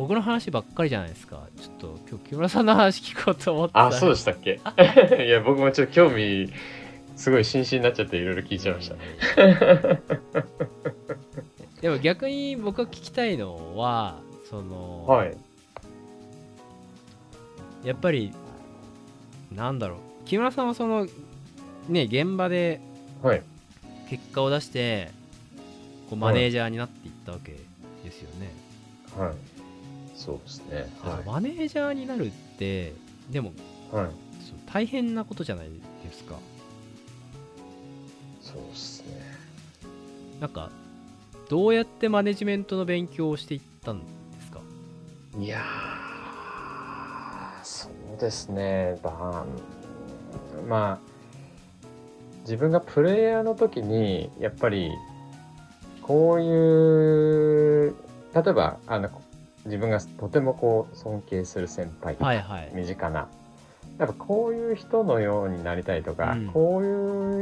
僕の話ばっかりじゃないですか。ちょっと今日木村さんの話聞こうと思ってあそうでしたっけ？いや僕もちょっと興味すごい心身になっちゃっていろいろ聞いちゃいました。でも逆に僕が聞きたいのはその、はい。やっぱりなんだろう。木村さんはそのね現場ではい。結果を出してこうマネージャーになっていったわけですよね、はいそうですね。はマネージャーになるってでもい。はい大変なことじゃないですか。そうですね。なんかどうやってマネジメントの勉強をしていったんですか？いやーそうですね。まあまあ自分がプレイヤーの時にやっぱりこういう例えばあの自分がとてもこう尊敬する先輩とか、はいはい。身近な。やっぱこういう人のようになりたいとか、うん。こういう、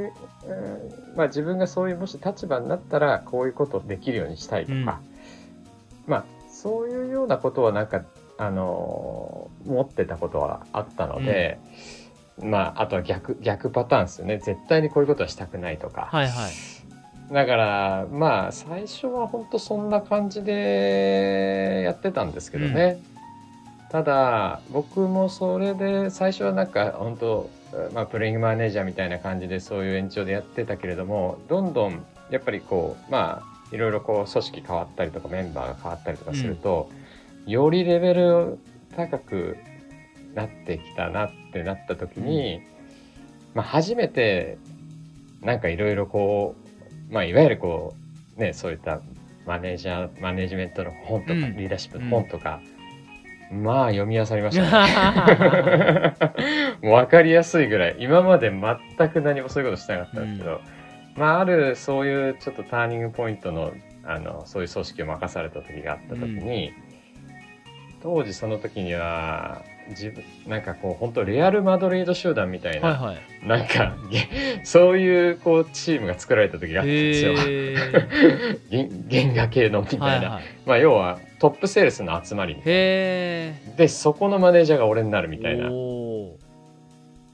うんまあ、自分がそういうもし立場になったらこういうことできるようにしたいとか、まあそういうようなことはなんかあのー持ってたことはあったので、まああとは逆逆パターンですよね。絶対にこういうことはしたくないとか、はいはいだからまあ最初は本当そんな感じでやってたんですけどね、ただ僕もそれで最初はなんか本当まあプレイングマネージャーみたいな感じでそういう延長でやってたけれどもどんどんやっぱりこうまあいろいろこう組織変わったりとかメンバーが変わったりとかすると、よりレベル高くなってきたなってなった時に、まあ初めてなんかいろいろこうまあ、いわゆるこう、ね、そういったマネージャー、マネジメントの本とか、うん。リーダーシップの本とか、まあ、読み漁りましたね。もう分かりやすいぐらい、今まで全く何もそういうことしてなかったんですけど、まあ、ある、そういうちょっとターニングポイントの、あの、そういう組織を任された時があった時に、当時その時には、自分、なんかこう、本当レアル・マドリード集団みたいな、はいはいなんか、げそういう、こう、チームが作られた時があったんですよ。原原画系のみたいな。はいはいまあ、要は、トップセールスの集まり。へえで、そこのマネージャーが俺になるみたいな。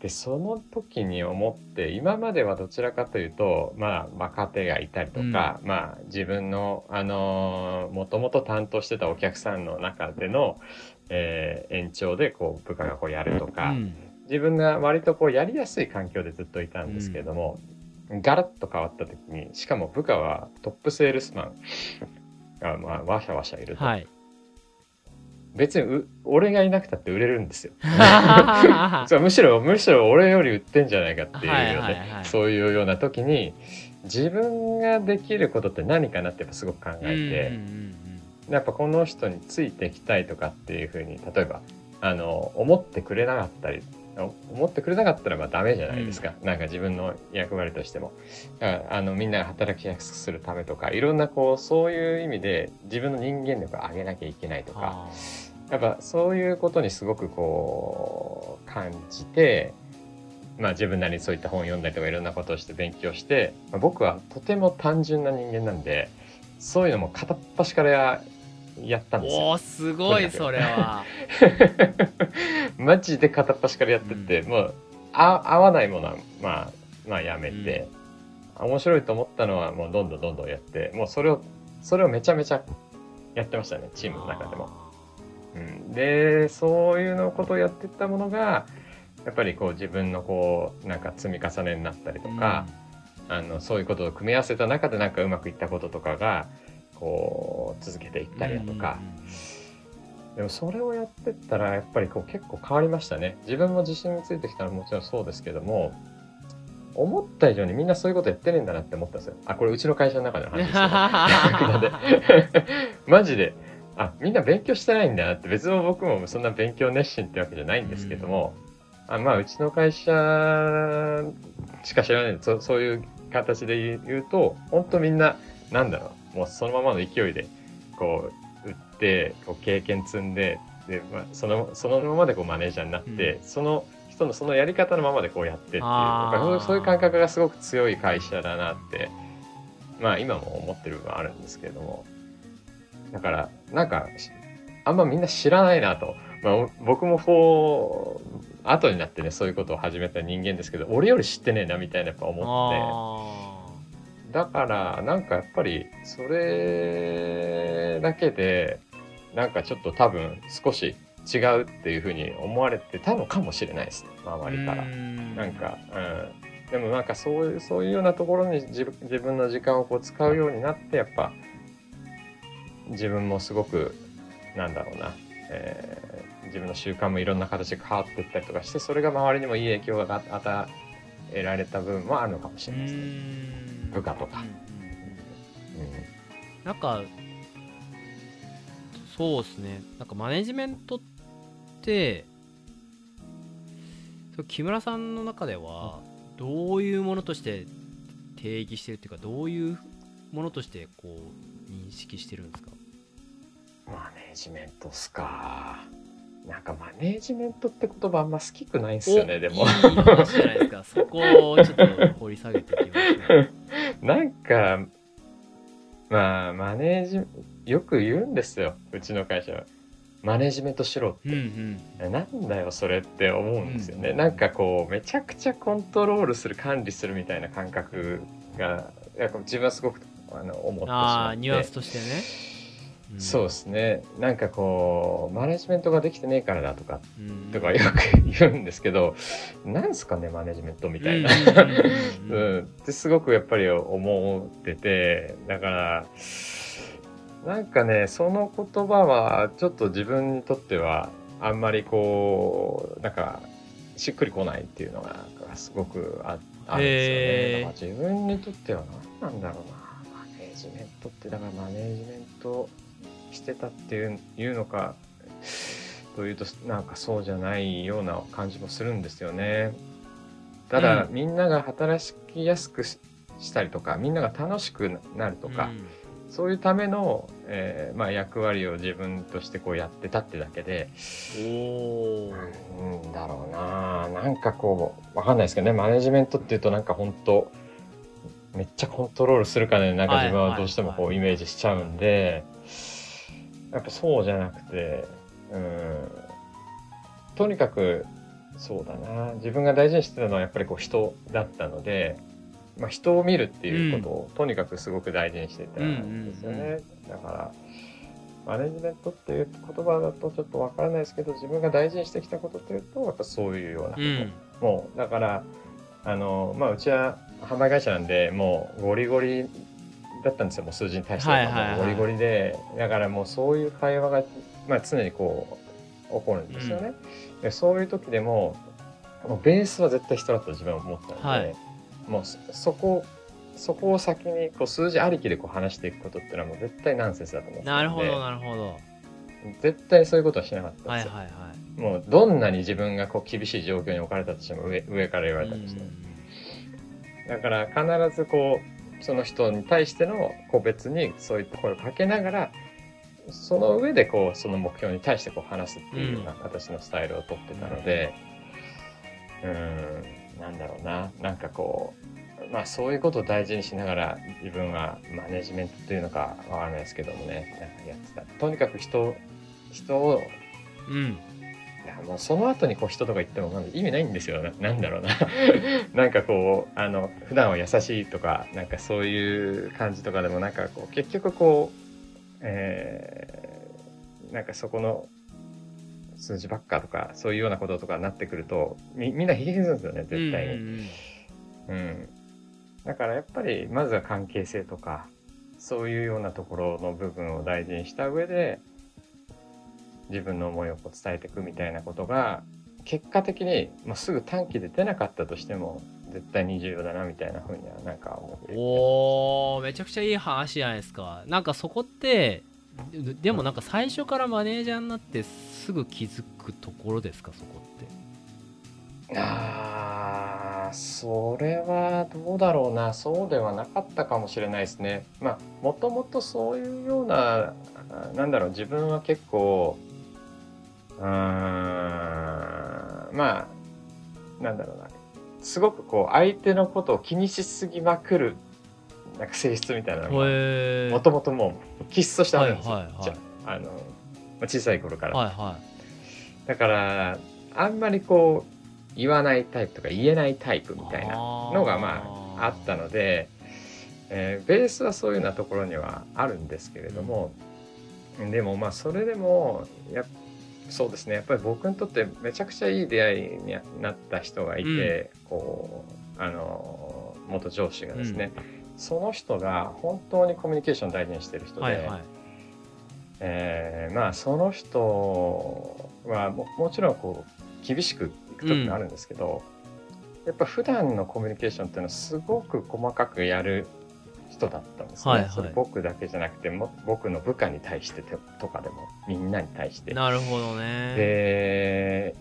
で、その時に思って、今まではどちらかというと、まあ、若手がいたりとか、まあ、自分の、あのもともと担当してたお客さんの中での、えー延長で、こう、部下がこうやるとか、うん。自分が割とこうやりやすい環境でずっといたんですけれども、ガラッと変わった時にしかも部下はトップセールスマン。がまあわしゃわしゃいると、はい。別にう俺がいなくたって売れるんですよ。そうむしろむしろ俺より売ってんじゃないかっていうよね、はいはいはい。そういうような時に自分ができることって何かなってやっぱすごく考えて、うんうんうんやっぱこの人についていきたいとかっていうふうに例えばあの思ってくれなかったり思ってくれなかったらまあダメじゃないですか、なんか自分の役割としても。あのみんなが働きやすくするためとかいろんなこうそういう意味で自分の人間力を上げなきゃいけないとか。あやっぱそういうことにすごくこう感じてまあ自分なりにそういった本を読んだりとかいろんなことをして勉強して、まあ僕はとても単純な人間なんでそういうのも片っ端からややったんですよ。おーすごいそれは。マジで片っ端からやってって、もうあ合わないものはまあまあやめて、面白いと思ったのはもうどんどんどんどんやってもうそれをそれをめちゃめちゃやってましたねチームの中でも。うん、でそういうのことをやってったものがやっぱりこう自分のこうなんか積み重ねになったりとか、あのそういうことを組み合わせた中でなんかうまくいったこととかがこう続けていったりだとか、でもそれをやってったらやっぱりこう結構変わりましたね。自分も自信についてきたのはもちろんそうですけども思った以上にみんなそういうことやってねえんだなって思ったんですよ。あこれうちの会社の中での話ですけど マジで。あみんな勉強してないんだなって。別に僕もそんな勉強熱心ってわけじゃないんですけども、あまあうちの会社しか知らない。そそういう形で言うと本当みんななんだろうもうそのままの勢いでこう売ってこう経験積んでで、まあ、そのそのままでこうマネージャーになって、その人のそのやり方のままでこうやってっていうそういう感覚がすごく強い会社だなってまあ今も思ってる部分はあるんですけれどもだからなんかしあんまみんな知らないなと。まあ、僕もこう、後になってね、そういうことを始めた人間ですけど、俺より知ってねえなみたいなやっぱ思って。だから、なんかやっぱり、それだけで、なんかちょっと多分少し違うっていうふうに思われてたのかもしれないです。周りから。なんか、うん。でもなんかそういう、そういうようなところに自分自分の時間をこう使うようになって、やっぱ、自分もすごく、なんだろうな、えー自分の習慣もいろんな形で変わっていったりとかして、それが周りにもいい影響が与えられた部分もあるのかもしれないですね。部下とか。うんうんなんかそうですねなんかマネジメントって木村さんの中ではどういうものとして定義してるっていうかどういうものとしてこう認識してるんですか？マネージメントっすか。なんかマネージメントって言葉あんま好きくないんすよね、でも。いい話じゃないですかそこをちょっと掘り下げていきましょうなんか、まあ、マネージ、よく言うんですよ、うちの会社は。マネージメントしろって。うんうんなんだよ、それって思うんですよね。うんなんかこう、めちゃくちゃコントロールする、管理するみたいな感覚が、やっぱ自分はすごくあの思ってしあまって。あニュアンスとしてね、んそうですね。なんかこう、マネジメントができてねえからだとか、うんとかよく言うんですけど、なんすかね、マネジメントみたいな。ってすごくやっぱり思ってて、だから、なんかね、その言葉はちょっと自分にとってはあんまりこう、なんか、しっくりこないっていうのがすごくああるんですよね。だから自分にとっては何なんだろうな。マネージメントって、だからマネージメントしてたっていういうのか、というと、なんかそうじゃないような感じもするんですよね。ただ、うみんなが働きやすくししたりとか、みんなが楽しくなるとか、そういうための、えーまあ、役割を自分としてこうやってたってだけで、うんだろうな。なんかこう、わかんないですけどね、マネジメントっていうとなんか本当めっちゃコントロールするかね、なんか自分はどうしてもこはいうイメージしちゃうんで、やっぱそうじゃなくて、うん、とにかく、そうだな。自分が大事にしてたのはやっぱりこう人だったので、まあ、人を見るっていうことをとにかくすごく大事にしてたんですよね。だから、マネジメントっていう言葉だとちょっとわからないですけど、自分が大事にしてきたことっていうと、やっぱそういうようなこと。うん。もう、だから、あの、まあ、うちは販売会社なんで、もうゴリゴリだったんですよ、もう数字に対しては。ゴリゴリで、だからもうそういう会話が、まあ、常にこう、起こるんですよね。でそういう時でも、もうベースは絶対人だと自分は思ったので、はいもうそそこ、そこを先にこう数字ありきでこう話していくことっていうのはもう絶対ナンセンスだと思ってなるほどなるほど絶対そういうことはしなかったんですよ。はいはいはいもうどんなに自分がこう厳しい状況に置かれたとしても上上から言われたとしても。だから必ずこう、その人に対しての個別にそういった声をかけながら、その上でこう、その目標に対してこう話すっていうような私のスタイルをとってたので、うーん、なんだろうな、なんかこう、まあそういうことを大事にしながら自分はマネジメントっていうのかわからないですけどもね、なんかやってた。とにかく人、人をうん。いやもうその後にこう人とか言ってもなんか意味ないんですよ。ななんだろうな。なんかこうあの普段は優しいとかなんかそういう感じとかでもなんかこう結局こうえーなんかそこの数字ばっかとかそういうようなこととかになってくるとみみんな引きずるんですよね絶対に、うんうん。うん、だからやっぱりまずは関係性とかそういうようなところの部分を大事にした上で自分の思いをこう伝えていくみたいなことが結果的に、まあ、すぐ短期で出なかったとしても絶対に重要だなみたいなふうにはなんか思って。おーめちゃくちゃいい話じゃないですか。なんかそこってででもなんか最初からマネージャーになってすぐ気づくところですか？そこって。あーそれはどうだろうな。そうではなかったかもしれないですね。まあもともとそういうようなあなんだろう自分は結構うーん。まあなんだろうな。すごくこう相手のことを気にしすぎまくるなんか性質みたいなのがへもともともう気質としてあるんですよ、はいはいはい。じゃああの小さい頃から。はいはだから、あんまりこう、言わないタイプとか言えないタイプみたいなのがまああったので、えーベースはそういうようなところにはあるんですけれども、でもまあそれでもやそうですね。やっぱり僕にとってめちゃくちゃいい出会いになった人がいて、こうあの元上司がですね、その人が本当にコミュニケーションを大事にしてる人で、はいはい。えーまあその人はももちろんこう厳しくいく時もあるんですけど、やっぱ普段のコミュニケーションっていうのはすごく細かくやる人だったんですね。はいはいそれ僕だけじゃなくても僕の部下に対しててとかでもみんなに対して。なるほどねで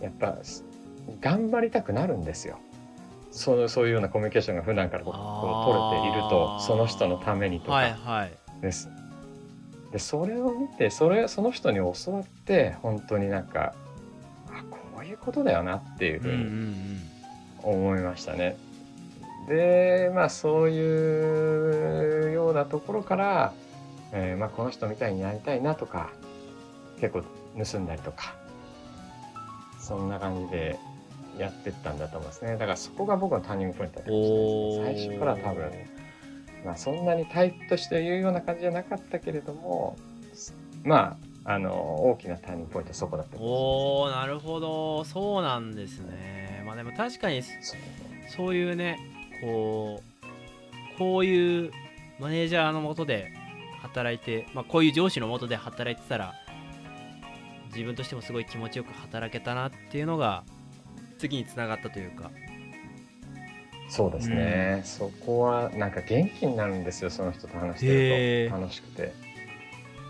やっぱす頑張りたくなるんですよ。そのそういうようなコミュニケーションが普段からこう取れているとその人のためにとか、はいはいです。で、それを見て、それ、その人に教わって、本当になんか、あ、こういうことだよなっていうふううんうんうにん思いましたね。で、まあそういうようなところから、えーまあこの人みたいになりたいなとか、結構盗んだりとか、そんな感じでやってったんだと思いますね。だからそこが僕のターニングポイントだったかもしれないですね。最初から多分、まあ、そんなにタイプとして言うような感じじゃなかったけれども、まあ、あの、大きなターニングポイントはそこだったおおなるほどそうなんですねまあでも確かにれないです。そういうねこうこういうマネージャーのもとで働いて、まあ、こういう上司のもとで働いてたら自分としてもすごい気持ちよく働けたなっていうのが次につながったというか。そうですね、そこはなんか元気になるんですよ、その人と話してると。楽しくて。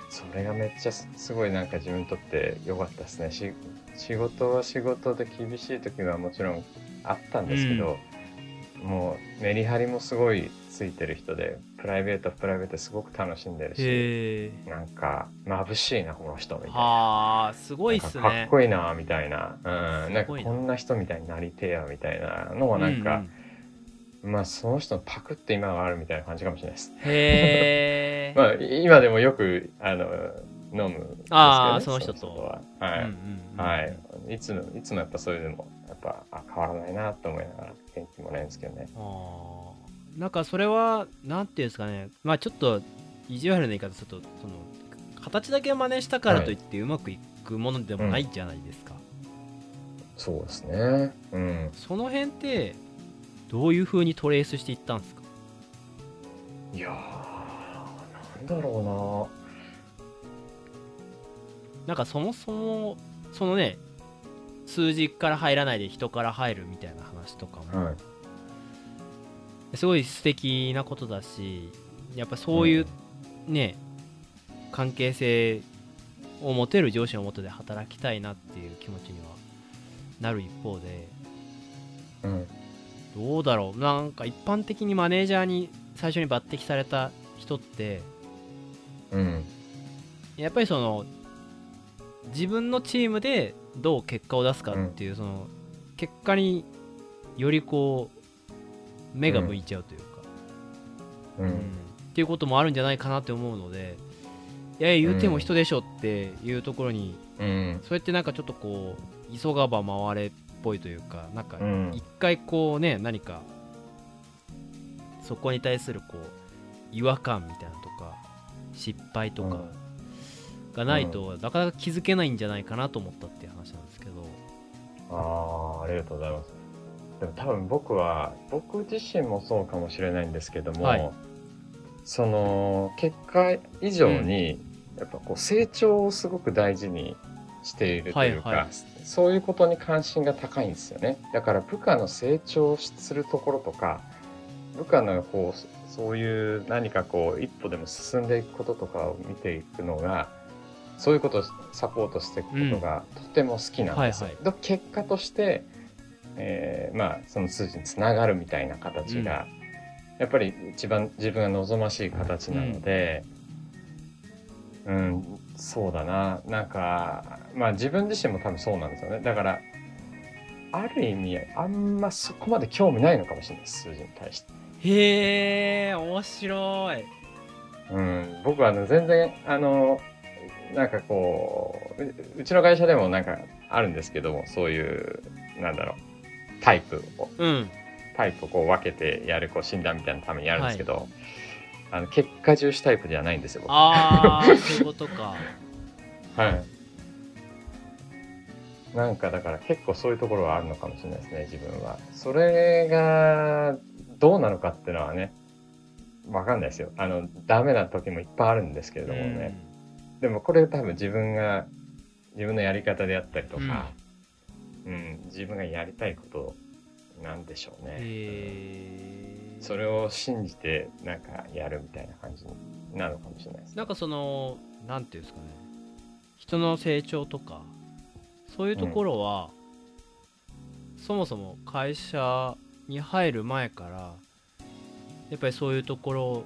それがめっちゃすすごいなんか自分にとって良かったですね。し仕事は仕事で厳しい時はもちろんあったんですけど、もうメリハリもすごいついてる人で、プライベートはプライベートですごく楽しんでるし、なんか眩しいな、この人みたいな。はあすごいっすなんかっこいいな、みたいな。うん。なんかこんな人みたいになりてえや、みたいなのはなんか、まあその人のパクって今があるみたいな感じかもしれないです。へえ、まあい今でもよく、あの、飲むんですけど、ね。あーその人とは。はい。うんうんうんはい。いつも、いつもやっぱそういうのも、ぱ、あ、変わらないなと思いながら、元気もないんですけどね。あーなんかそれはなんていうんですかねまあちょっと意地悪な言い方するとその形だけ真似したからといってうまくいくものでもないじゃないですか、そうですね。うん。その辺ってどういう風にトレースしていったんですか？いやー、なんだろなんかそもそもそのね数字から入らないで人から入るみたいな話とか。もはい。すごい素敵なことだしやっぱそういうね、関係性を持てる上司のもとで働きたいなっていう気持ちにはなる一方でうん。どうだろうなんか一般的にマネージャーに最初に抜擢された人ってうん。やっぱりその自分のチームでどう結果を出すかっていう、その結果によりこう目が向いちゃうというか、う。うん。っていうこともあるんじゃないかなって思うのでいやいや言うても人でしょっていうところに、うん。そうやってなんかちょっとこう急がば回れっぽいというかなんかうん。一回こうね何かそこに対するこう違和感みたいなのとか失敗とかがないと、なかなか気づけないんじゃないかなと思ったっていう話なんですけど。ああ、ありがとうございます。でも多分僕は、僕自身もそうかもしれないんですけども、はい。その、結果以上に、やっぱこう成長をすごく大事にしているというか、はいはい。そういうことに関心が高いんですよね。だから部下の成長するところとか、部下のこう、そういう何かこう、一歩でも進んでいくこととかを見ていくのが、そういうことをサポートしていくことがとても好きなんですよ。はいはいで結果として、えーまあその数字につながるみたいな形が、やっぱり一番自分が望ましい形なので、うん、そうだな。なんか、まあ自分自身も多分そうなんですよね。だから、ある意味、あんまそこまで興味ないのかもしれない数字に対して。へえ面白いうん、僕はあの全然、あの、なんかこうううちの会社でもなんかあるんですけどもそういうなんだろうタイプを。うん。タイプをこう分けてやるこう診断みたいなためにやるんですけど、あの結果重視タイプじゃないんですよ僕。ああそういうことか。はい。なんかだから結構そういうところはあるのかもしれないですね自分は。それがどうなのかっていうのはねわかんないですよ。あのダメな時もいっぱいあるんですけれどもね、でもこれ多分自分が自分のやり方であったりとか、うん。自分がやりたいことなんでしょううんね、へー。それを信じてなんかやるみたいな感じになるのかもしれないですね。なんかそのなんていうんですかね。人の成長とかそういうところは、そもそも会社に入る前からやっぱりそういうところ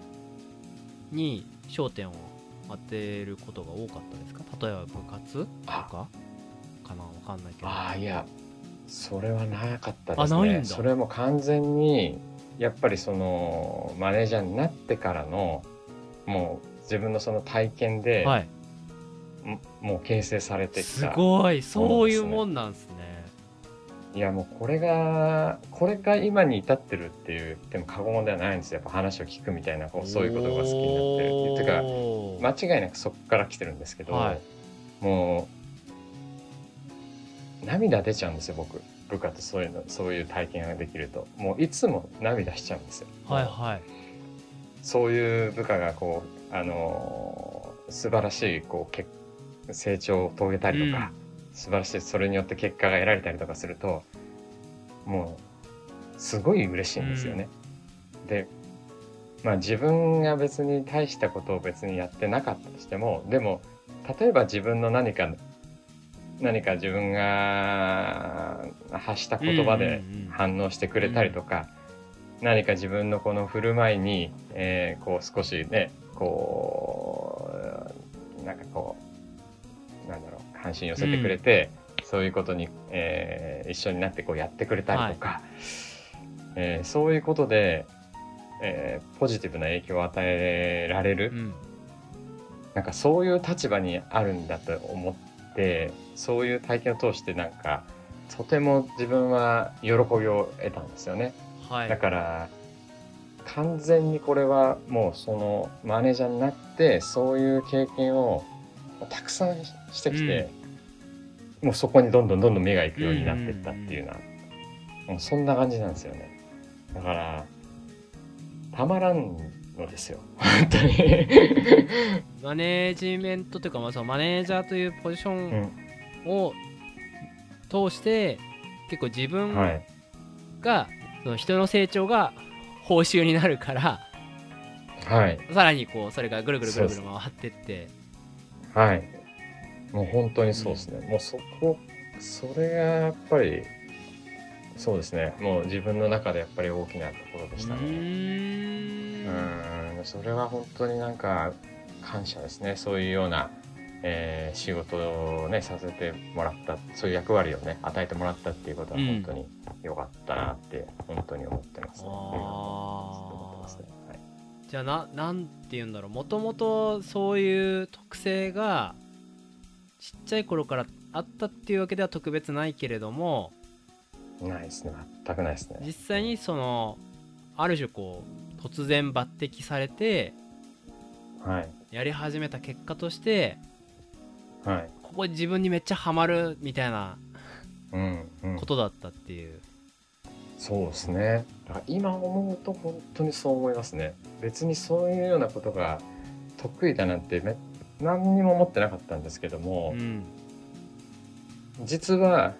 に焦点を当てることが多かったですか？例えば部活とかかな？わかんないけど。ああいやそれはなかったですあないんだ。ねそれも完全にやっぱりそのマネージャーになってからのもう自分のその体験で、はい。ももう形成されてきすたごい。そういうもんなんですねいやもうこれがこれが今に至ってるっていう言っても過言ではないんですよ。やっぱ話を聞くみたいなこうそういうことが好きになってるっていう。か間違いなくそこから来てるんですけど、はい。もう涙出ちゃうんですよ僕。部下とそういうのそういう体験ができると。もういつも涙しちゃうんですよ。はいはい。そういう部下がこうあのー素晴らしいこうけ成長を遂げたりとか、素晴らしい。それによって結果が得られたりとかするともうすごい嬉しいんですよね。でまあ自分が別に大したことを別にやってなかったとしてもでも例えば自分の何か何か自分が発した言葉でうんうんうん。反応してくれたりとか、何か自分のこの振る舞いに、えーこう少しねこう関心寄せてくれて、そういうことに、えー一緒になってこうやってくれたりとか、えーそういうことで、えーポジティブな影響を与えられる、うん。なんかそういう立場にあるんだと思ってそういう体験を通してなんかとても自分は喜びを得たんですよね。はい。だから完全にこれはもうそのマネージャーになってそういう経験をたくさんしてきて、もうそこにどんどんどんどん目が行くようになっていったっていうような、もうそんな感じなんですよね。だからたまらんのですよ。マネージメントというか、まあ、そのマネージャーというポジショうンん。を通して、結構自分はい。が、その人の成長が報酬になるからはい。さらにこうそれがぐるぐるぐるぐる回ってって。はい。もう本当にそうですね。もうそこ、それがやっぱり、そうですね。もう自分の中でやっぱり大きなところでしたうね。ーうんん、それは本当になんか感謝ですね。そういうような、えー仕事をね、させてもらった、そういう役割をね、与えてもらったっていうことはうん本当に良かったなって、本当に思ってますね。あー思ってますねはいじゃあななんて言うんだろうもともとそういう特性がちっちゃい頃からあったっていうわけでは特別ないけれどもないですね。全くないですね。実際にそのある種こう突然抜擢されてはい。やり始めた結果としてはい。ここ自分にめっちゃハマるみたいなうん、うんこ。とだったっていう、そうですね。だから今思うと本当にそう思いますね。別にそういうようなことが得意だなんてめ何にも思ってなかったんですけども、うん実は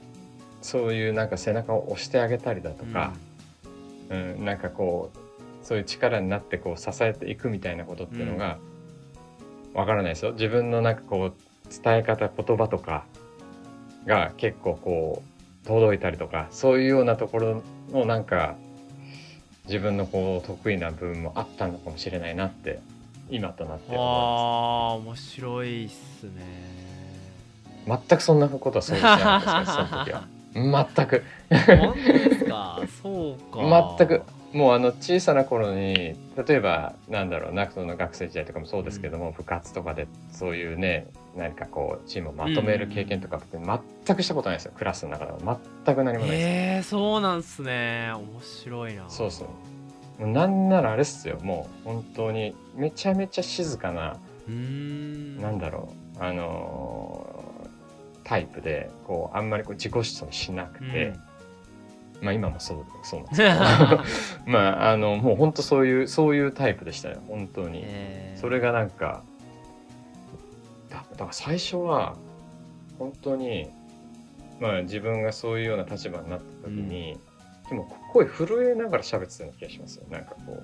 そういうなんか背中を押してあげたりだとか、うんなんかこうそういう力になってこう支えていくみたいなことっていうのがわからないですよ。自分のなんかこう伝え方言葉とかが結構こう届いたりとかそういうようなところのなんか自分のこう得意な部分もあったのかもしれないなって今となって思いあー面白いっすね。全くそんなことは想像してなかったですね、その時は。全く。本当ですか？そうか。全く。もうあの小さな頃に例えばなんだろうなその学生時代とかもそうですけども、部活とかでそういうね何かこうチームをまとめる経験とかって全くしたことないですよ。クラスの中でも全く何もないです、へえそうなんすね。面白いな。そうそうもうなんならあれっすよ。もう本当にめちゃめちゃ静かな、なんだろう。あのータイプでこうあんまりこう自己主張しなくて、まあ今もそうそうなんですけど。まああのもう本当そういうそういうタイプでしたよ。本当に、それがなんかだだから最初は本当にまあ自分がそういうような立場になった時に、でも声震えながら喋ってたような気がしますよ。なんかこ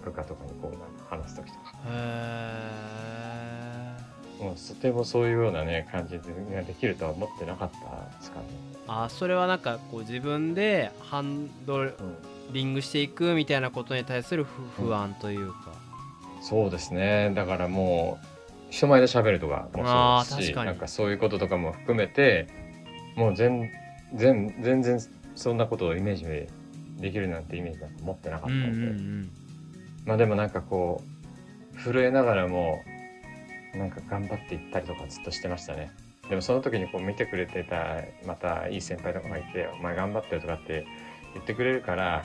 う部下とかにこうなんか話す時とか。へー。もうとてもそういうようなね感じができるとは思ってなかったですかね、あそれはなんかこう自分でハンドリングしていくみたいなことに対する不不安というか、そうですね。だからもう人前で喋るとかもそうですしなんかそういうこととかも含めてもう全全全然そんなことをイメージできるなんてイメージなんか持ってなかったうんので、うんうんまあでもなんかこう震えながらもなんか頑張っていったりとかずっとしてましたね。でもその時にこう見てくれてたまたいい先輩とかがいて「お前頑張ってる」とかって言ってくれるから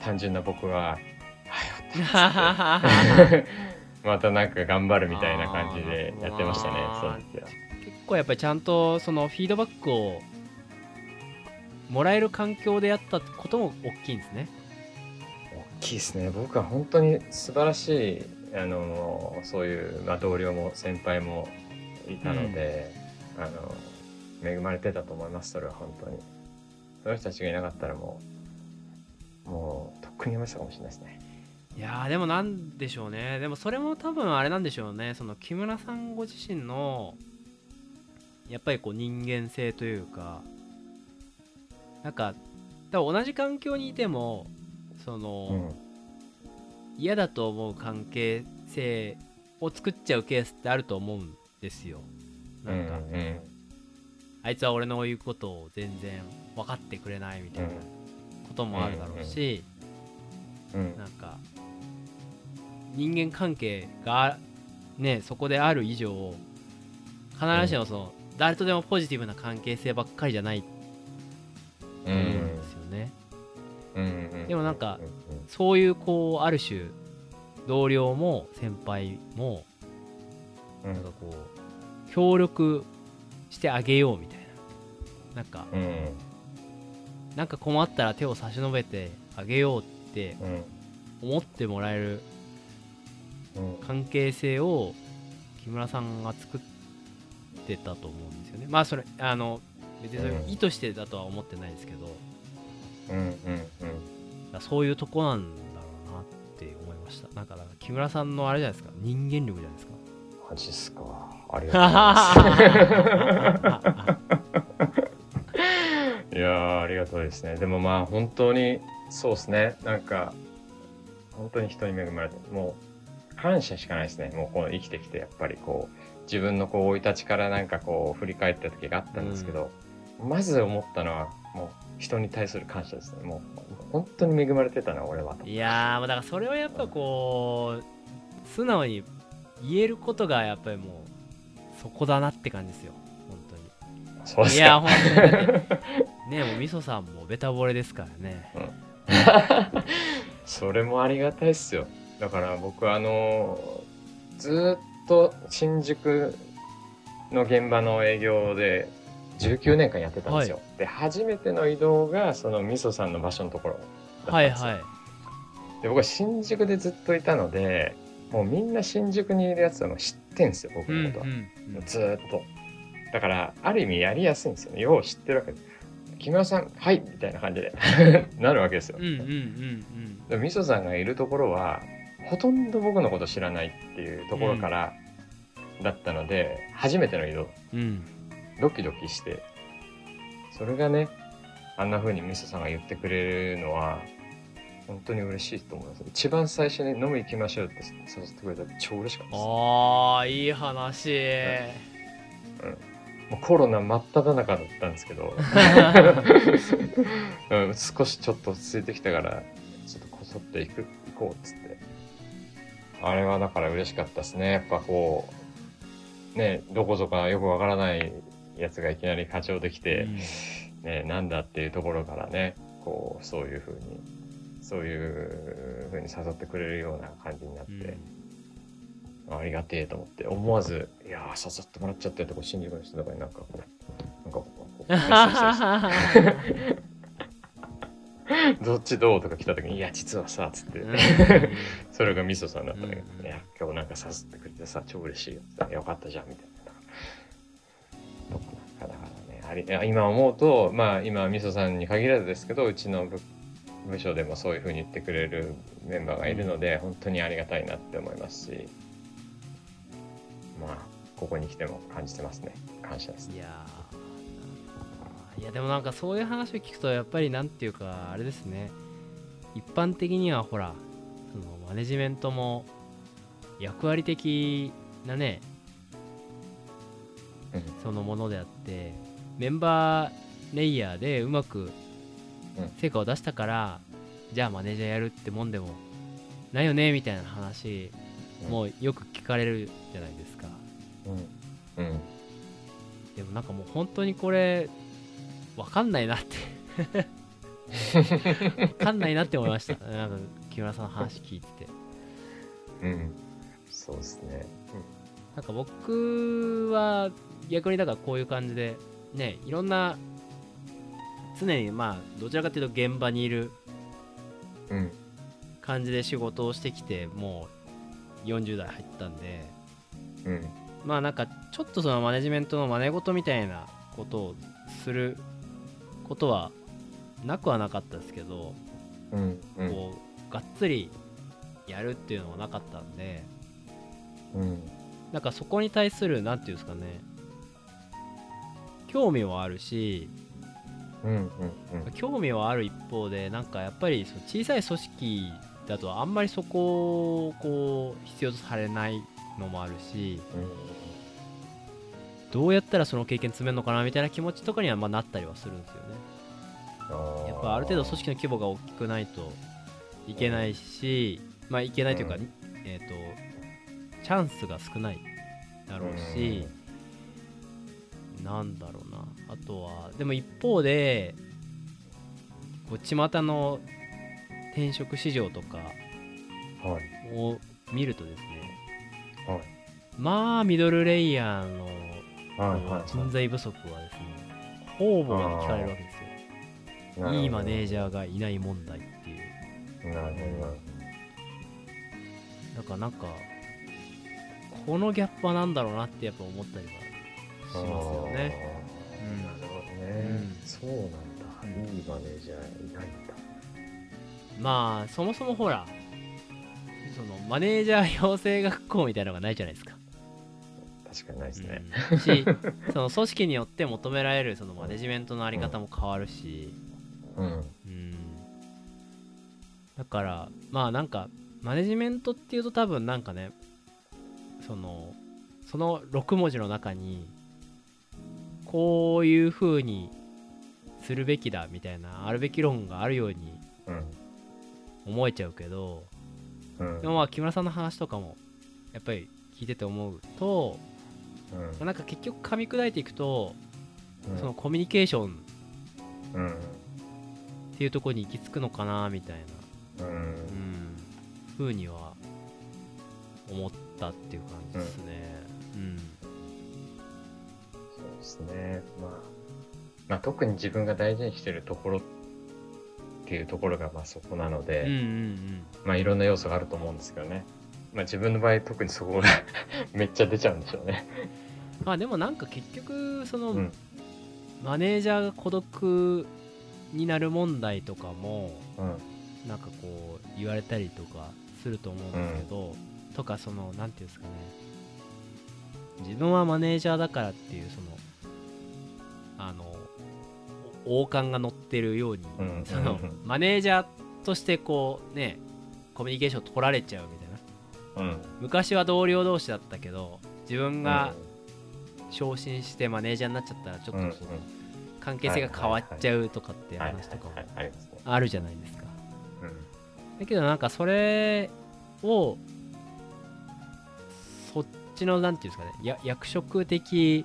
単純な僕は「あよかった」っつって。またなんか頑張るみたいな感じでやってましたねその時は結構やっぱりちゃんとそのフィードバックをもらえる環境でやったことも大きいんですね。大きいですね。僕は本当に素晴らしいあのそういう、まあ、同僚も先輩もいたので、あの恵まれてたと思いますそれは本当に。その人たちがいなかったらもうもうとっくにやめてたかもしれないですね。いやーでもなんでしょうね。でもそれも多分あれなんでしょうね。その木村さんご自身のやっぱりこう人間性というかなんか多分同じ環境にいてもその、うん嫌だと思う関係性を作っちゃうケースってあると思うんですよ。なんか、うんうんあいつは俺の言うことを全然分かってくれないみたいなこともあるだろうし、うん。なんか人間関係がねそこである以上必ずしもその、誰とでもポジティブな関係性ばっかりじゃない思うん。ですよね、うん。うん。でもなん。かうん。うん。そういうこうある種同僚も先輩もうん。なん。かこう協力してあげようみたいななん。かうん。なん。か困ったら手を差し伸べてあげようって思ってもらえる関係性を木村さん。が作ってたと思うん。ですよねまあそれあの別にそれうん。意図してだとは思ってないですけど、うんうんうん。らそういうとこなんだろうなって思いました。なんかだから木村さんのあれじゃないですか。人間力じゃないですか。マジっすか。ありがとうございます。いやーありがとうですね。でもまあ本当にそうですね。なんか本当に人に恵まれてもう感謝しかないですね。もうこの生きてきてやっぱりこう自分のこう生い立ちからなんかこう振り返った時があったんですけど、まず思ったのはもう人に対する感謝ですね。もう本当に恵まれてたな俺は。といやーだからそれはやっぱこう素直に言えることがやっぱりもうそこだなって感じですよ。本当に。そうですいやか本当にだってね もうみそさんもベタ惚れですからね。それもありがたいっすよ。だから僕あのずーっと新宿の現場の営業で19年間やってたんですよ、で初めての移動がそのみそさんの場所のところだったんですよ、はいはい。で僕は新宿でずっといたのでもうみんな新宿にいるやつはもう知ってんすよ僕うんのことは、うんずーっと。だからある意味やりやすいんですよね。よう知ってるわけ。です木村さんはいみたいな感じで。なるわけですよ。うんうんうんうん。でもみそさんがいるところはほとんど僕のこと知らないっていうところからだったので、初めての移動。うんうんドキドキして。それがねあんな風にみそさんが言ってくれるのは本当に嬉しいと思います。一番最初に飲み行きましょうって誘ってくれたら超嬉しかったです。ああいい話。もうコロナ真っ只中だったんですけど、うん、少しちょっと落ち着いてきたからちょっとこ取っていく、行こうっつって。あれはだから嬉しかったですね。やっぱこう、ね、どこぞかよくわからないやつがいきなり課長できて、ね、なんだっていうところからね、こう、そういうふうに、そういうふうに誘ってくれるような感じになって、うんありがてえと思って、思わず、いやー、誘ってもらっちゃってとこ、新宿の人とかになんかこう、なんかこう、どっちどうとか来た時に、いや、実はさ、つって、うんそれがミソさんだったら、うんうんいや、今日なんか誘ってくれてさ、超嬉しいよよかったじゃん、みたいな。とかだからね、あり今思うと、まあ今、ミソさんに限らずですけど、うちの部部署でもそういうふうに言ってくれるメンバーがいるので、本当にありがたいなって思いますし、まあ、ここに来ても感じてますね。感謝です。いやーいやでもなんかそういう話を聞くとやっぱりなんていうかあれですね一般的にはほらそのマネジメントも役割的なねうんそのものであってメンバーレイヤーでうまくうん成果を出したから、じゃあマネージャーやるってもんでもないよねみたいな話うんもうよく聞かれるじゃないですかうん。うん。でもなんかもう本当にこれわかんないなってわかんないなって思いましたなんか木村さんの話聞いててうん。そうですね。なんか僕は逆にだからこういう感じでねいろんな常にまあどちらかというと現場にいる。感じで仕事をしてきてもう40代入ったんでうん。まあなんかちょっとそのマネジメントの真似事みたいなことをすることはなくはなかったですけど、うん。うん。こうがっつりやるっていうのもなかったんでうん。なんかそこに対する何ていうんですかね興味はあるしうん。うん。興味はある一方でなんかやっぱりその小さい組織だとあんまりそこをこう必要とされないのもあるしどうやったらその経験積めるのかなみたいな気持ちとかにはまあなったりはするんですよね。やっぱある程度組織の規模が大きくないといけないしまあいけないというか、うん。えっ、とチャンスが少ないだろうし、なんだろうなあとはでも一方でこう巷の転職市場とかはい。を見るとですねはい。まあミドルレイヤーの。人材不足はですね方々に聞かれるわけですよいいマネージャーがいない問題っていうー。なるほど。だからなんかこのギャップは何だろうなってやっぱ思ったりは。ますよね。そうなんだ。いいマネージャーいないんだ。まあそもそもほらそのマネージャー養成学校みたいなのがないじゃないですか、確かにないですね。うん。しその組織によって求められるそのマネジメントのあり方も変わるし、うん。うん、だからまあなんかマネジメントっていうと多分なんかねそのその6文字の中にこういう風にするべきだみたいなあるべき論があるようにうん。思えちゃうけどうん。でもまあ木村さんの話とかもやっぱり聞いてて思うとうんなんか結局噛み砕いていくとうんそのコミュニケーションうん。っていうところに行き着くのかなみたいなうん。うんふうには思ったっていう感じですねうんですね。まあ、まあ、特に自分が大事にしてるところっていうところがまあそこなのうん、うんで、うんまあいろんな要素があると思うんですけどね。まあ自分の場合特にそこが めっちゃ出ちゃうんでしょうね。まあでもなんか結局その、うんマネージャーが孤独になる問題とかもうん。なんかこう言われたりとかすると思うんですけど、とかそのなんていうんですかね自分はマネージャーだからっていうそのあのお王冠が乗ってるように、うん。そのマネージャーとしてこうねコミュニケーション取られちゃうみたいな。うん。昔は同僚同士だったけど自分が昇進してマネージャーになっちゃったらちょっとうん、う関係性が変わっちゃうとかって話とかもあるじゃないですか。うん。だけどなんかそれをそっちのなんていうんですかねや役職的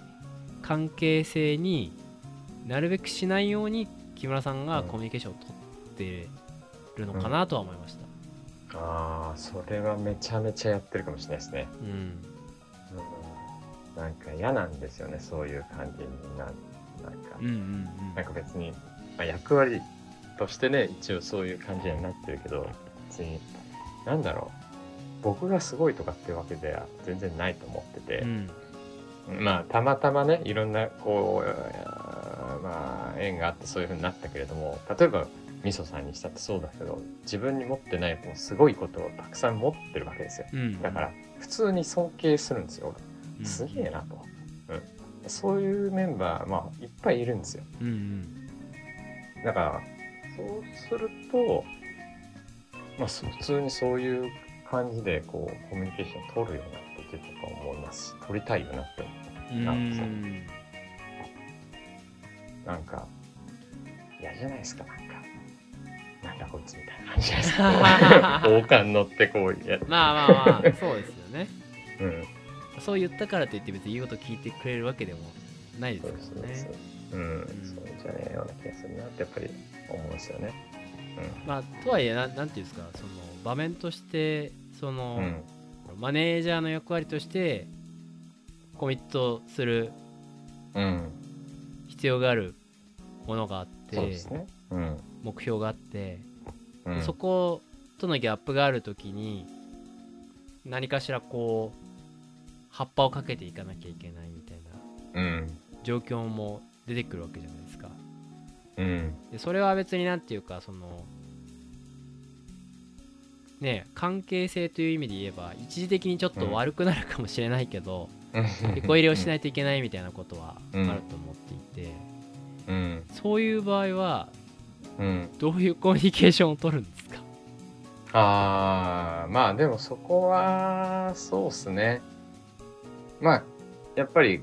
関係性になるべくしないように木村さんがうん。コミュニケーションを取ってるのかなとは思いました、ああ、それはめちゃめちゃやってるかもしれないですね。うん。うん、なんか嫌なんですよね、そういう感じにななんか、うんうんなんか別に、まあ、役割としてね、一応そういう感じになってるけど、別に、なんだろう、僕がすごいとかっていうわけでは全然ないと思ってて、うんまあ、たまたまね、いろんな、こう、まあ、縁があってそういう風になったけれども、例えば、みそさんにしたってそうだけど、自分に持ってない、もうすごいことをたくさん持ってるわけですよ。うんだから、普通に尊敬するんですよ、うん俺。すげえなと。うん。そういうメンバー、まあ、いっぱいいるんですよ。うんうんだから、そうすると、まあ、そ普通にそういう感じで、こう、コミュニケーション取るようになっていけたと思いますし、取りたいよなってなんかなんか、嫌じゃないですか、なんか。なんだこいつみたいな感じですか。王冠乗ってこうやっ まあまあまあそうですよねうん。そう言ったからといって別に言うこと聞いてくれるわけでもないですからねそう。うん。そうじゃねえような気がするなってやっぱり思うんですよね。まあとはいえななんていうんですかその場面としてその。マネージャーの役割としてコミットするうん。必要があるものがあって、ね。うん。目標があって、うん、そことのギャップがある時に何かしらこう葉っぱをかけていかなきゃいけないみたいなうん。状況も出てくるわけじゃないですかうん。でそれは別になんていうかそのね関係性という意味で言えば一時的にちょっと悪くなるかもしれないけど、手こ入れをしないといけないみたいなことはあるうんと思っていて、うん。そういう場合はうん。どういうコミュニケーションを取るんですか？ああ、まあでもそこは、そうっすね。まあ、やっぱり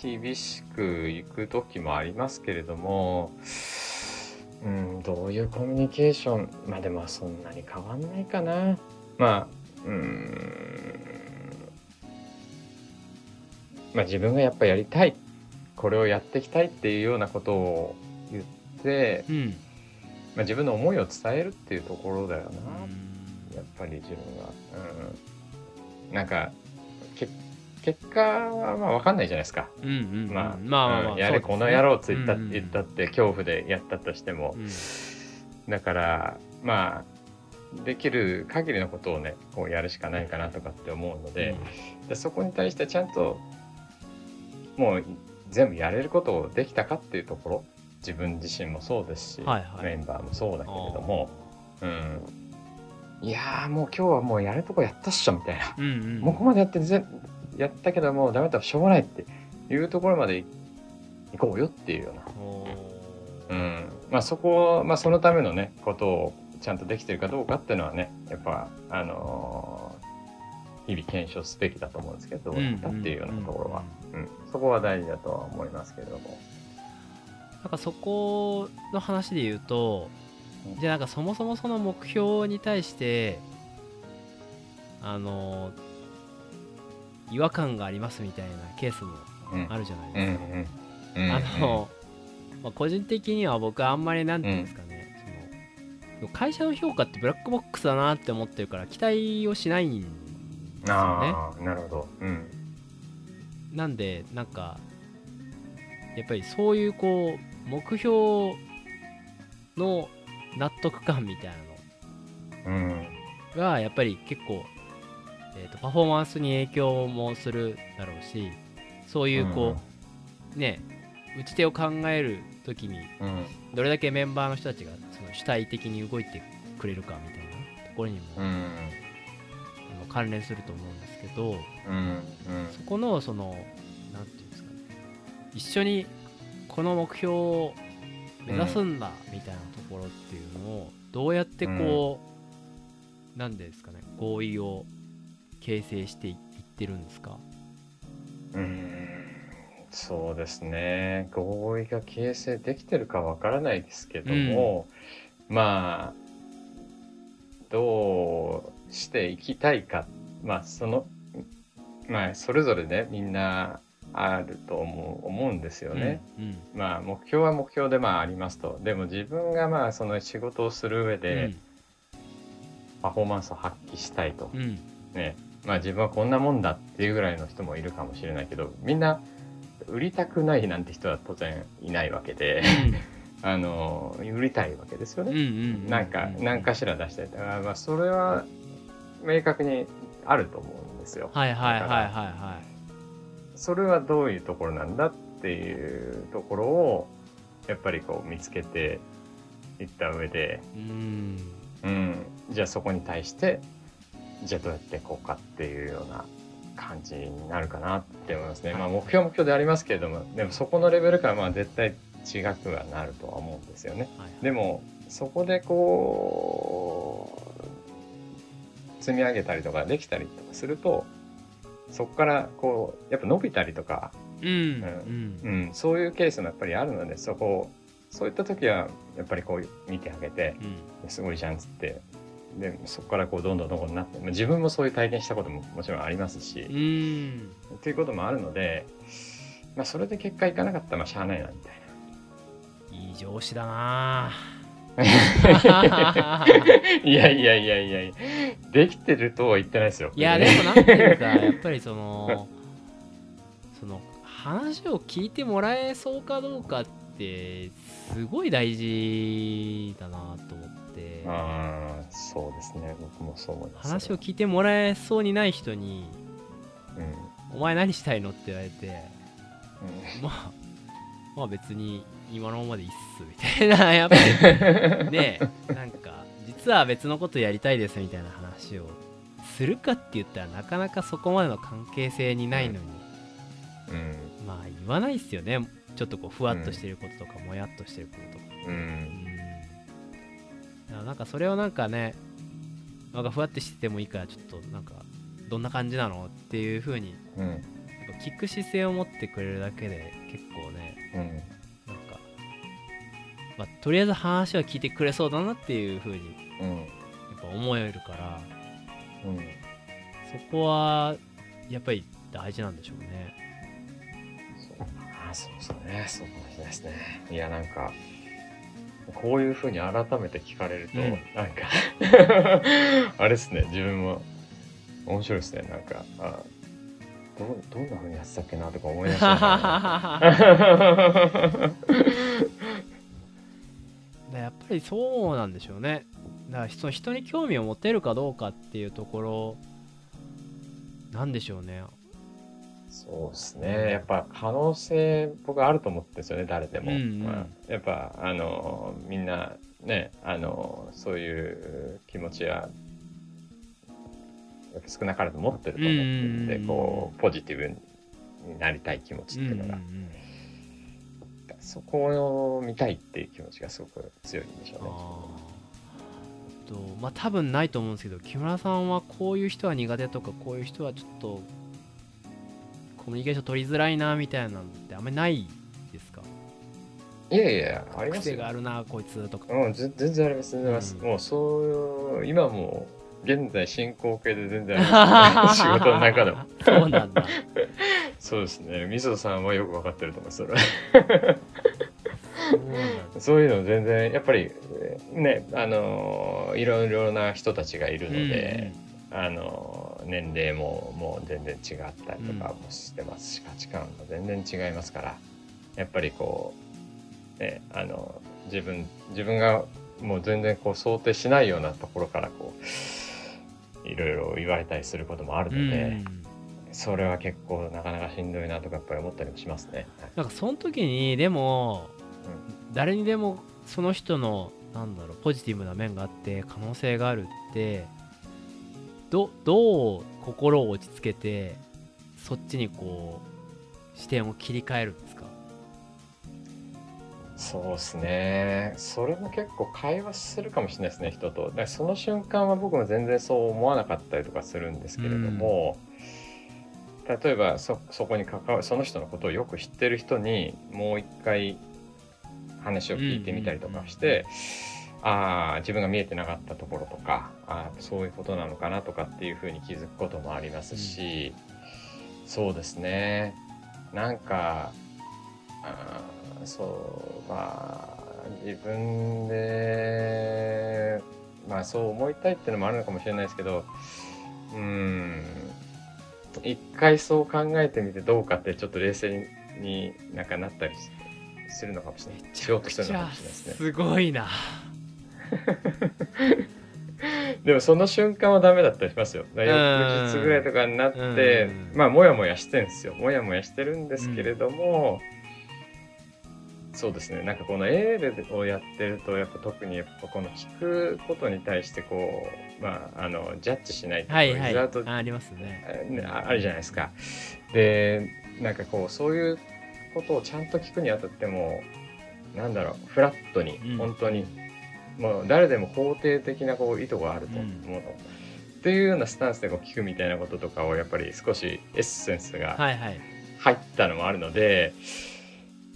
厳しくいく時もありますけれども、うん、どういうコミュニケーション、まあでもそんなに変わんないかな。まあ、うん、まあ自分がやっぱやりたい、これをやっていきたいっていうようなことを言って、うんまあ、自分の思いを伝えるっていうところだよな。やっぱり自分は。うん。なんか、け結果はまあ分かんないじゃないですか。うんうんうんまあ、まあまあまあうんやれ、この野郎つ言った,、うんうん言ったって恐怖でやったとしても。うんだから、まあ、できる限りのことをね、こうやるしかないかなとかって思うので、でそこに対してちゃんと、もう全部やれることをできたかっていうところ、自分自身もそうですし、はいはいメンバーもそうだけれども、うん。いやーもう今日はもうやるとこやったっしょみたいな。うんうんうんもうここまでやってぜやったけどもうダメだしょうがないっていうところまで行こうよっていうような。うん。まあそこ、まあそのためのね、ことをちゃんとできてるかどうかっていうのはね、やっぱ、あのー日々検証すべきだと思うんですけど、どうだったっていうようなところは、うん、そこは大事だとは思いますけれども。なんかそこの話で言うとうんじゃあなんかそもそもその目標に対してあの違和感がありますみたいなケースもうん。あるじゃないうんですか、うん。うんあの、まあ、個人的には僕はあんまりなんていうんですかね、その会社の評価ってブラックボックスだなって思ってるから期待をしないんですよねなるほど。うん。なんでなんかやっぱりそういうこう目標の納得感みたいなうん。のがやっぱり結構、えーとパフォーマンスに影響もするだろうしそういうこう、ね打ち手を考える時にうん。うん。どれだけメンバーの人たちがその主体的に動いてくれるかみたいなところにも、うん。あの関連すると思うんですけどうん。そこのそのなんていうんですかね一緒にこの目標を目指すんだみたいなところっていうのをどうやってこう、なんでですかね合意を形成していってるんですか？うんそうですね合意が形成できてるかわからないですけども、まあどうしていきたいか、まあその、まあそれぞれね、みんなあると思う思うんですよね。うんまあ目標は目標でまあありますと。でも自分がまあその仕事をする上でパフォーマンスを発揮したいと。うんうんね。まあ自分はこんなもんだっていうぐらいの人もいるかもしれないけど、みんな売りたくないなんて人は当然いないわけで、あの、売りたいわけですよね。んなんか、何かしら出したい。だからまあそれは明確にあると思うんですよ。はいはいはいはいはそれはどういうところなんだっていうところをやっぱりこう見つけていった上で、いうん。うん、じゃあそこに対してじゃあどうやっていこうかっていうような感じになるかなって思いますね。まあ目標は目標でありますけれどもでもそこのレベルからまあ絶対違くはなるとは思うんですよね。はいでもそこでこう積み上げたりとかできたりとかするとそこからこうやっぱ伸びたりとかうんうんうん、そういうケースもやっぱりあるのでそこをそういった時はやっぱりこう見てあげてうんすごいじゃんっつってでそこからこうどんどんどんどんなってまあ自分もそういう体験したことももちろんありますし、うん。うんっていうこともあるので、まあ、それで結果いかなかったらまあしゃあないなみたいいい上司だな。な いやいやいやいやいや。できてるとは言ってないですよいやでもなんていうか やっぱりそのその話を聞いてもらえそうかどうかってすごい大事だなと思って。ああそうですね。僕もそう思います。話を聞いてもらえそうにない人にうん「お前何したいの?」って言われてうん。まあまあ別に今のままでいいっすみたいな やっぱり。ねなんか実は別のことやりたいですみたいな話をするかって言ったらなかなかそこまでの関係性にないのに、うん。まあ言わないっすよね。ちょっとこうふわっとしてることとか、もやっとしてることとか。ううんなんかそれをなんかねなんかふわってしててもいいからちょっとなんかどんな感じなのっていう風にうん。やっぱ聞く姿勢を持ってくれるだけで結構ねうん。なんか、まあ、とりあえず話は聞いてくれそうだなっていう風にうん。やっぱ思えるからうん。そこはやっぱり大事なんでしょうね。そうあそうそうね。そうかもしれないですね。いやなんかこういうふうに改めて聞かれると、うん。なんか あれですね。自分も面白いですね。なんかあどうどんなふうにやってたっけなとか思い出したな。だ やっぱりそうなんでしょうね。だからその人に興味を持てるかどうかっていうところなんでしょうねそうですね。やっぱ可能性僕あると思ってるんですよね誰でも、うんうん。まあやっぱあのみんなねあのそういう気持ちはやっぱ少なからず持ってると思ってるんで、うんこうポジティブになりたい気持ちっていうのが、そこを見たいっていう気持ちがすごく強いんでしょうね。あー。とまあ多分ないと思うんですけど木村さんはこういう人は苦手とかこういう人はちょっとコミュニケーション取りづらいなみたいなのってあんまりないですか？いやいやありますよ癖があるなこいつとかうん、ぜ全然あります、全然あります。うんもうそういう、今もう、現在進行形で全然あります、仕事の中でも。そうなんだ そうですね。みそさんはよくわかってると思う、それは。そういうの全然、やっぱり、ね、あの、いろいろな人たちがいるので、あの、年齢ももう全然違ったりとかもしてますし、価値観も全然違いますから、やっぱりこう、ね、あの、自分、自分がもう全然こう想定しないようなところからこう、いろいろ言われたりすることもあるうんので、うん。それは結構なかなかしんどいなとかやっぱり思ったりもしますね。はい。なんかその時にでも、誰にでもその人のなんだろうポジティブな面があって可能性があるってどどう心を落ち着けてそっちにこう視点を切り替えるんですか？そうですね。それも結構会話するかもしれないですね、人と。だからその瞬間は僕も全然そう思わなかったりとかするんですけれども、例えばそそこに関わる、その人のことをよく知ってる人にもう一回話を聞いてみたりとかして、ああ自分が見えてなかったところとかあーそういうことなのかなとかっていうふうに気づくこともありますし、そうですね。なんかあーそうまあ自分でまあそう思いたいっていうのもあるのかもしれないですけどうーん一回そう考えてみてどうかってちょっと冷静になんかなったりするのかもしれない。しようとするのかもしれないですね。すごいな でもその瞬間はダメだったりしますよ。翌日ぐらいとかになってうん、まあ、もやもやしてんですよ。もやもやしてるんですけれども、そうですね。なんかこのエールをやってると、やっぱ特にやっぱこの聞くことに対してこう、まあ、あの、ジャッジしないとはいはいリザルトあありますねねああるじゃないですか。で、なんかこう、そういうことをちゃんと聞くにあたっても、なんだろう、フラットにうん、本当に、もう誰でも肯定的なこう意図があると思うの。っていうようなスタンスでこう聞くみたいなこととかをやっぱり少しエッセンスがはいはい入ったのもあるので、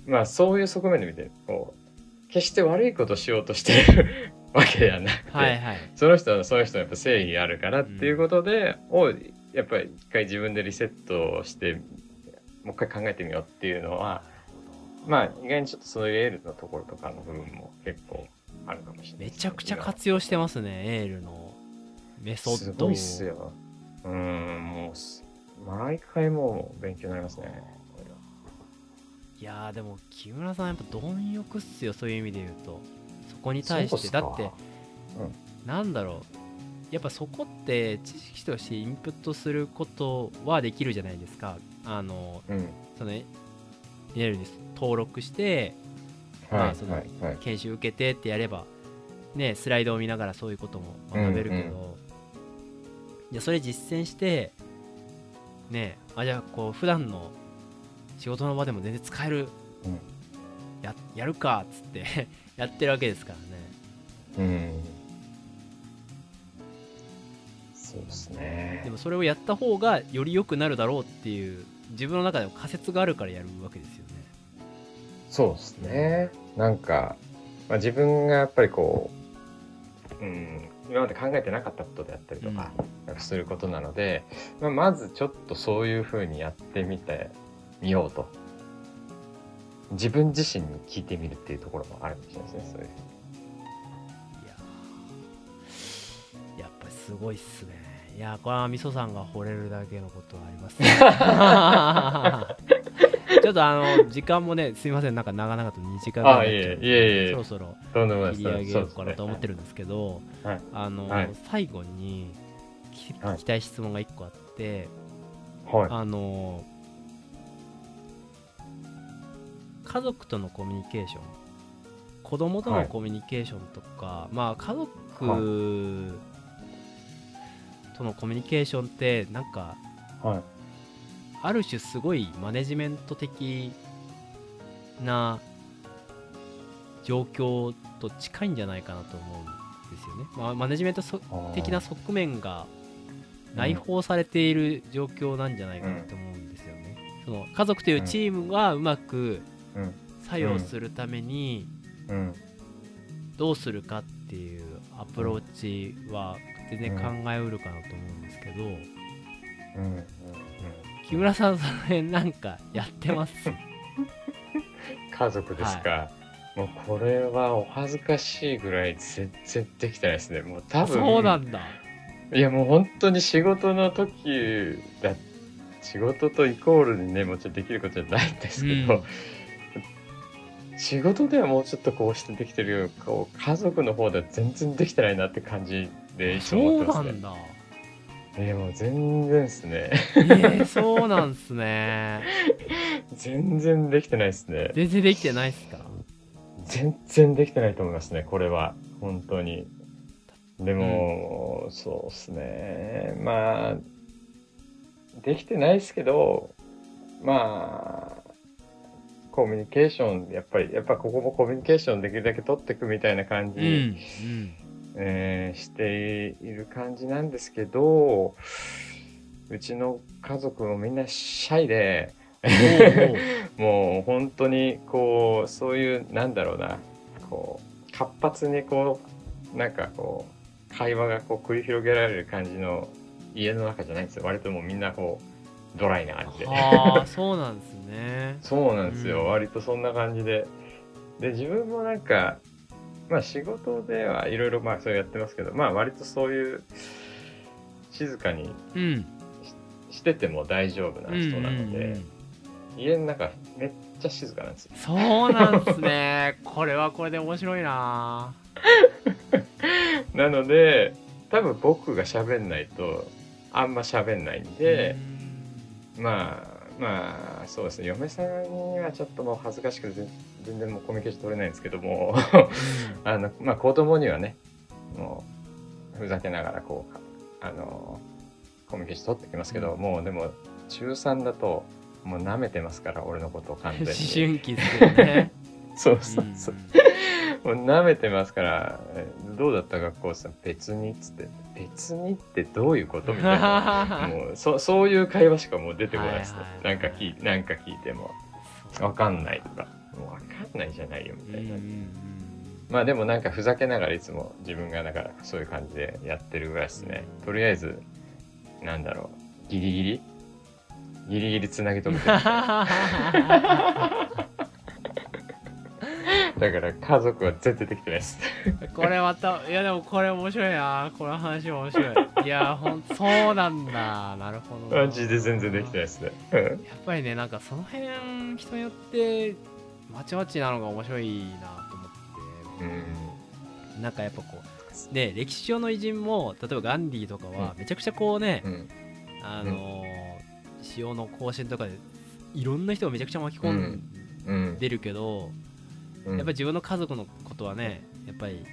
まあそういう側面で見て、こう、決して悪いことをしようとしてる わけではなくて、はいはいその人はその人のやっぱ正義があるからっていうことで、をやっぱり一回自分でリセットしてもう一回考えてみようっていうのはまあ意外にちょっとそういうエールのところとかの部分も結構あるかもしれない。ね、めちゃくちゃ活用してますねエールの。メソッドを。すごいっすよ。うんもうす毎回もう勉強になりますねいやーでも木村さんやっぱ貪欲っすよそういう意味で言うと。そこに対してだってなんだろう。やっぱそこって知識としてインプットすることはできるじゃないですか。あのうん。そのエールに登録してはいまあその研修受けてってやればねスライドを見ながらそういうことも学べるけど、うんいやそれ実践してねあじゃあこう普段の仕事の場でも全然使える、うん。ややるかっつって やってるわけですからね。うん。そうですね。でもそれをやった方がより良くなるだろうっていう自分の中でも仮説があるからやるわけですそうですね。なんか、まあ、自分がやっぱりこう、うん、今まで考えてなかったことであったりとか、なんかすることなので、まあ、まずちょっとそういうふうにやってみてみようと。自分自身に聞いてみるっていうところもあるかもしれないですね。そういういやーやっぱりすごいっすねいやーこれはみそさんが惚れるだけのことはありますね ちょっとあの時間もねすいません。なんか長々と2時間ぐらいそろそろ切り上げようかなと思ってる。るんですけどはい。あの、はい。最後に聞きたい。質問が1個あって、はい。あの家族とのコミュニケーション子供とのコミュニケーションとか、まあ家族とのコミュニケーションってなんかはい。ある種すごいマネジメント的な状況と近いんじゃないかなと思うんですよね。まあ、マネジメント的な側面が内包されている状況なんじゃないかなと思うんですよね。その家族というチームがうまく。作用するために。どうするかっていうアプローチは全然考えうるかなと思うんですけど、うん。うん。木村さんその辺なんかやってます？家族ですか？もうこれはお恥ずかしいぐらい全然できてないですね。もう多分。そうなんだ。いやもう本当に仕事の時だ、仕事とイコールにね、もちろんできることじゃないんですけど、仕事ではもうちょっとこうしてできてるけど、こう家族の方では全然できてないなって感じでいつもそう思ってますね。なんだ。いやもう全然ですね。えー、そうなんすね。全然できてないですね。全然できてないっすか？全然できてないと思いますね、これは。本当に。でも、そうですね。まあ、できてないですけど、まあ、コミュニケーション、やっぱり、やっぱここもコミュニケーションできるだけ取っていくみたいな感じ、うん。うん。えーしている感じなんですけど、うちの家族もみんなシャイで、もう本当にこうそういうなんだろうなこう活発にこうなんかこう会話がこう繰り広げられる感じの家の中じゃないんですよ。割ともうみんなこうドライな感じで。ああそうなんですね。そうなんですよ、うん。割とそんな感じで。で自分もなんかまあ仕事ではいろいろまあそれやってますけどまあ割とそういう静かにうん。してても大丈夫な人なので、うんうんうん。家の中めっちゃ静かなんですよ。そうなんですね。これはこれで面白いな。なので多分僕が喋んないとあんま喋んないんで、まあまあそうですね。嫁さんにはちょっともう恥ずかしくて全全然もうコミュニケーション取れないんですけども あのまあ子供にはねもうふざけながらこうあのコミュニケーション取ってきますけど、うん。もうでも中3だともう舐めてますから俺のことを完うん全 思に春期ですよね。そうそうそう、もう舐めてますからえどうだった学校さ別にっつって。別にってどういうこと？みたいな。もうそそういう会話しかもう出てこないですね、はいはいはいなんか聞いなんか聞いても。わかんないとか。もうわかんないじゃないよみたいな、まあでもなんかふざけながらいつも自分がだからそういう感じでやってるぐらいですね、とりあえずなんだろう。ギリギリ？ギリギリつなぎ止めてるだから家族は絶対できてないです。これまたいやでもこれ面白いな。この話面白い。いやほんそうなんだ。なるほど。なマジで全然できてないですね。うん。やっぱりねなんかその辺人によってまちまちなのが面白いなと思って、うん。なんかやっぱこうね歴史上の偉人も例えばガンディーとかはめちゃくちゃこうね、うん。あのー潮の行進とかでいろんな人がめちゃくちゃ巻き込んでるけど、うんやっぱり自分の家族のことはねやっぱり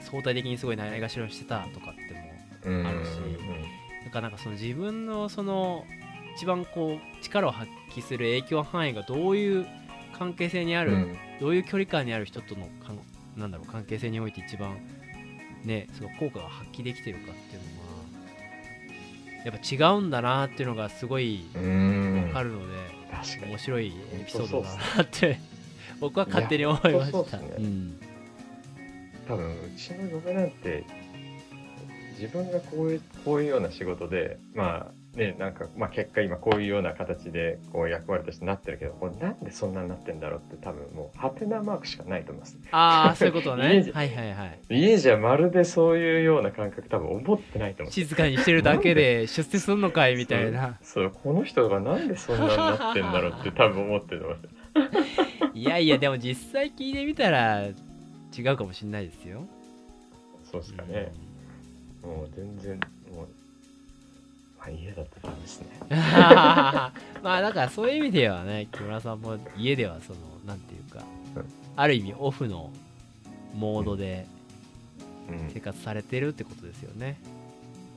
相対的にすごいないがしろにしてたとかってもうん。あるしだからなんかその自分のその一番こう力を発揮する影響範囲がどういう関係性にある、うん。どういう距離感にある人とのかんなんだろう関係性において一番ねその効果が発揮できてるかっていうのはやっぱ違うんだなっていうのがすごいうん。わかるので、面白いエピソードだなって僕は勝手に思いました。ん。多分うちの嫁なんて自分がこういうこういうような仕事でまあねなんか、まあ、結果今こういうような形でこう役割としてなってるけどこれなんでそんなになってんだろうって多分もうハテナマークしかないと思いますああそういうことね。はいはいはい。家じゃまるでそういうような感覚多分思ってないと思う。静かにしてるだけで出世すんのかいみたいな。そうそうこの人がなんでそんなになってんだろうって多分思ってると思いますいやいやでも実際聞いてみたら違うかもしれないですよ。そうですかね、もう全然もうまあ家だとダメですね。まあだからそういう意味ではね木村さんも家ではそのなんていうかうん。ある意味オフのモードでうん。生活されてるってことですよね、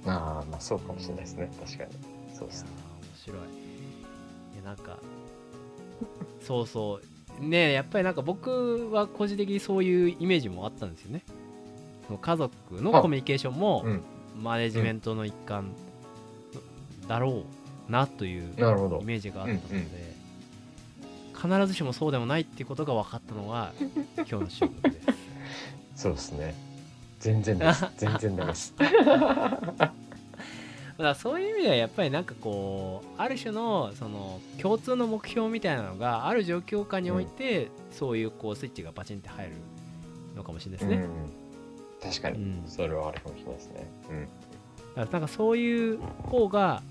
ああまあそうかもしれないですね。確かに。そうですね。面白い。いやなんかそうそうねやっぱりなんか僕は個人的にそういうイメージもあったんですよね。その家族のあ。コミュニケーションもうん。マネジメントの一環だろうなというイメージがあったので、うんうん。必ずしもそうでもないっていうことが分かったのが 今日の収録です。そうですね。全然です。全然です。だからそういう意味ではやっぱりなんかこうある種のその共通の目標みたいなのがある状況下において、そういうこうスイッチがバチンって入るのかもしれないですね、うん、確かに、うん。それはあるかもしれないですね。うん。だからなんかそういう方が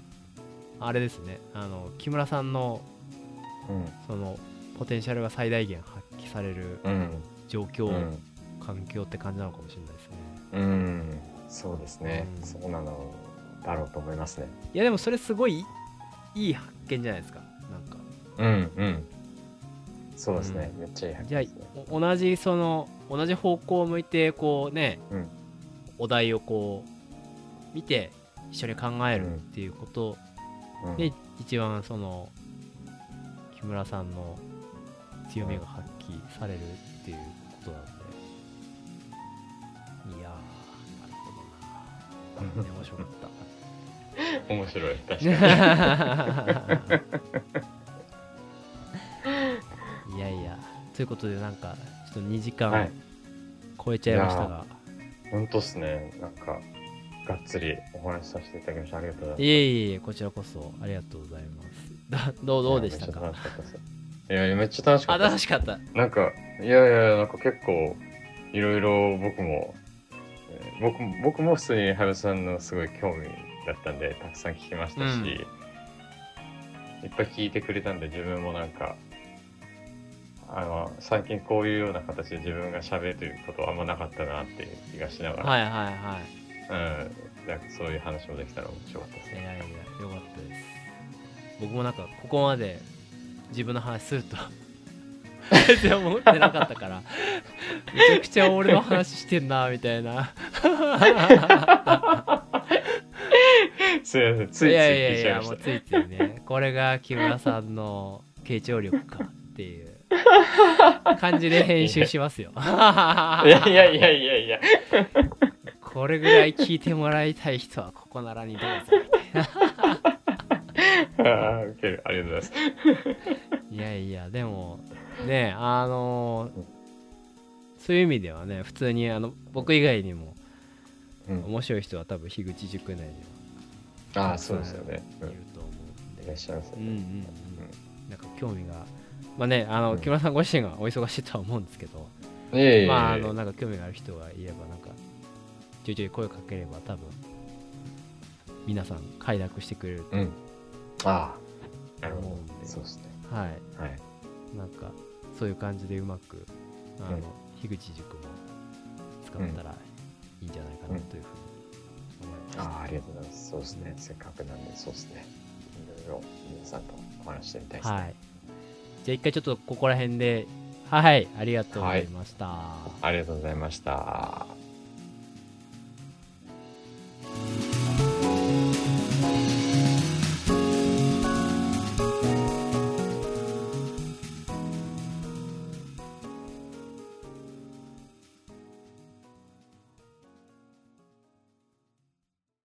あれですね。あの木村さんのそのポテンシャルが最大限発揮されるうん。状況、うん。環境って感じなのかもしれないですね。うん、うん、そうですね、うん。そうなのだろうと思いますね。いやでもそれすごいいい発見じゃないですか。なんか。うんうん。そうですね、めっちゃいい発じゃ見ですね。あお同じその同じ方向を向いてこうね、うん。お題をこう見て一緒に考えるっていうことうん。で、一番その木村さんの強みが発揮されるっていうことなんで、いやーなるほどな 面白かった面白い確かに いやいやということでなんかちょっと2時間はい超えちゃいましたが、本当っすね。なんか、がっつりお話しさせていただきました。ありがとうございます。いえいえこちらこそありがとうございます。だ どうどうでしたか？いやめっちゃ楽しかったです。いやいや、めっちゃ楽しかあ、った。なんか、いやいや、なんか結構、いろいろ僕も、えー僕も、僕も普通にハルさんのすごい興味だったんで、たくさん聞きましたし、うんいっぱい聞いてくれたんで、自分もなんか、あの、最近こういうような形で自分が喋ることはあんまなかったなっていう気がしながら、はいはいはい。うん、なんかそういう話もできたら面白かったですね。いやいや、よかったです。僕もなんか、ここまで自分の話すると全然思ってなかったから、めちゃくちゃ俺の話してんな、みたいな。すいません、ついついいやいやいや。もうついついね、これが木村さんの傾聴力かっていう 感じで編集しますよ。いやいやいやいやいや。これぐらい聞いてもらいたい人はここならにどうぞみたいな。あありがとうございます。いやいや、でも、ね、あのーそういう意味ではね、普通にあの僕以外にもうん、面白い人は多分樋口塾内にああ、そうですよね。ういると思うんいで。らっしゃいますようんうんうね。ん。なんか興味が、まあね、あの、うん木村さんご自身がお忙しいとは思うんですけど、いえいえまあ、あの、なんか興味がある人がいれば、なんか、ちょいちょい声かければ多分、皆さん快諾してくれるとうん。ああ、なるほど思うんで。そうですね。はい。はい。なんかそういう感じでうまくあの、うん樋口塾も使ったらいいんじゃないかなというふうにあありがとうございます。そうですね。せっかくなんでそうですね。いろいろ皆さんとお話してみたいですね、はい、じゃあ一回ちょっとここら辺ではいありがとうございました、はい、ありがとうございました。